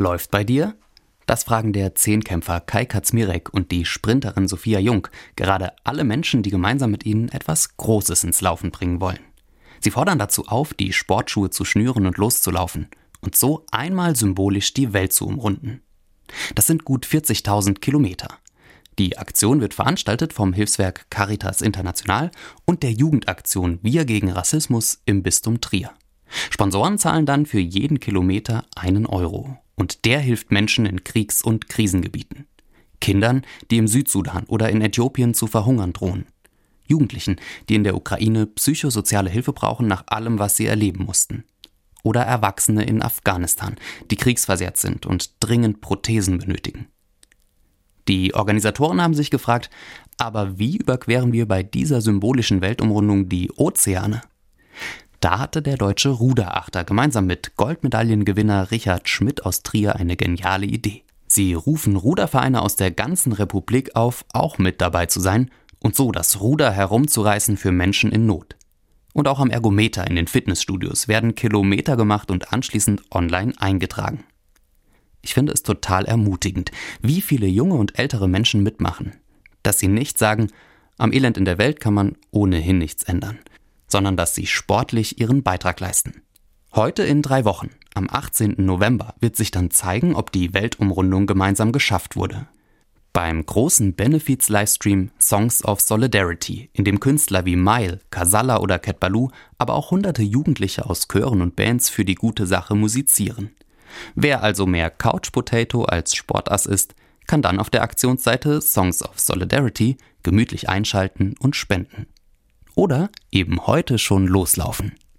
Läuft bei dir? Das fragen der Zehnkämpfer Kai Katzmirek und die Sprinterin Sophia Jung, gerade alle Menschen, die gemeinsam mit ihnen etwas Großes ins Laufen bringen wollen. Sie fordern dazu auf, die Sportschuhe zu schnüren und loszulaufen und so einmal symbolisch die Welt zu umrunden. Das sind gut 40.000 Kilometer. Die Aktion wird veranstaltet vom Hilfswerk Caritas International und der Jugendaktion Wir gegen Rassismus im Bistum Trier. Sponsoren zahlen dann für jeden Kilometer einen Euro. Und der hilft Menschen in Kriegs- und Krisengebieten. Kindern, die im Südsudan oder in Äthiopien zu verhungern drohen. Jugendlichen, die in der Ukraine psychosoziale Hilfe brauchen nach allem, was sie erleben mussten. Oder Erwachsene in Afghanistan, die kriegsversehrt sind und dringend Prothesen benötigen. Die Organisatoren haben sich gefragt, aber wie überqueren wir bei dieser symbolischen Weltumrundung die Ozeane? Da hatte der deutsche Ruderachter gemeinsam mit Goldmedaillengewinner Richard Schmidt aus Trier eine geniale Idee. Sie rufen Rudervereine aus der ganzen Republik auf, auch mit dabei zu sein und so das Ruder herumzureißen für Menschen in Not. Und auch am Ergometer in den Fitnessstudios werden Kilometer gemacht und anschließend online eingetragen. Ich finde es total ermutigend, wie viele junge und ältere Menschen mitmachen. Dass sie nicht sagen, am Elend in der Welt kann man ohnehin nichts ändern, sondern dass sie sportlich ihren Beitrag leisten. Heute in drei Wochen, am 18. November, wird sich dann zeigen, ob die Weltumrundung gemeinsam geschafft wurde. Beim großen Benefits-Livestream Songs of Solidarity, in dem Künstler wie Mile, Kasala oder Cat Baloo, aber auch hunderte Jugendliche aus Chören und Bands für die gute Sache musizieren. Wer also mehr Couch Potato als Sportass ist, kann dann auf der Aktionsseite Songs of Solidarity gemütlich einschalten und spenden. Oder eben heute schon loslaufen.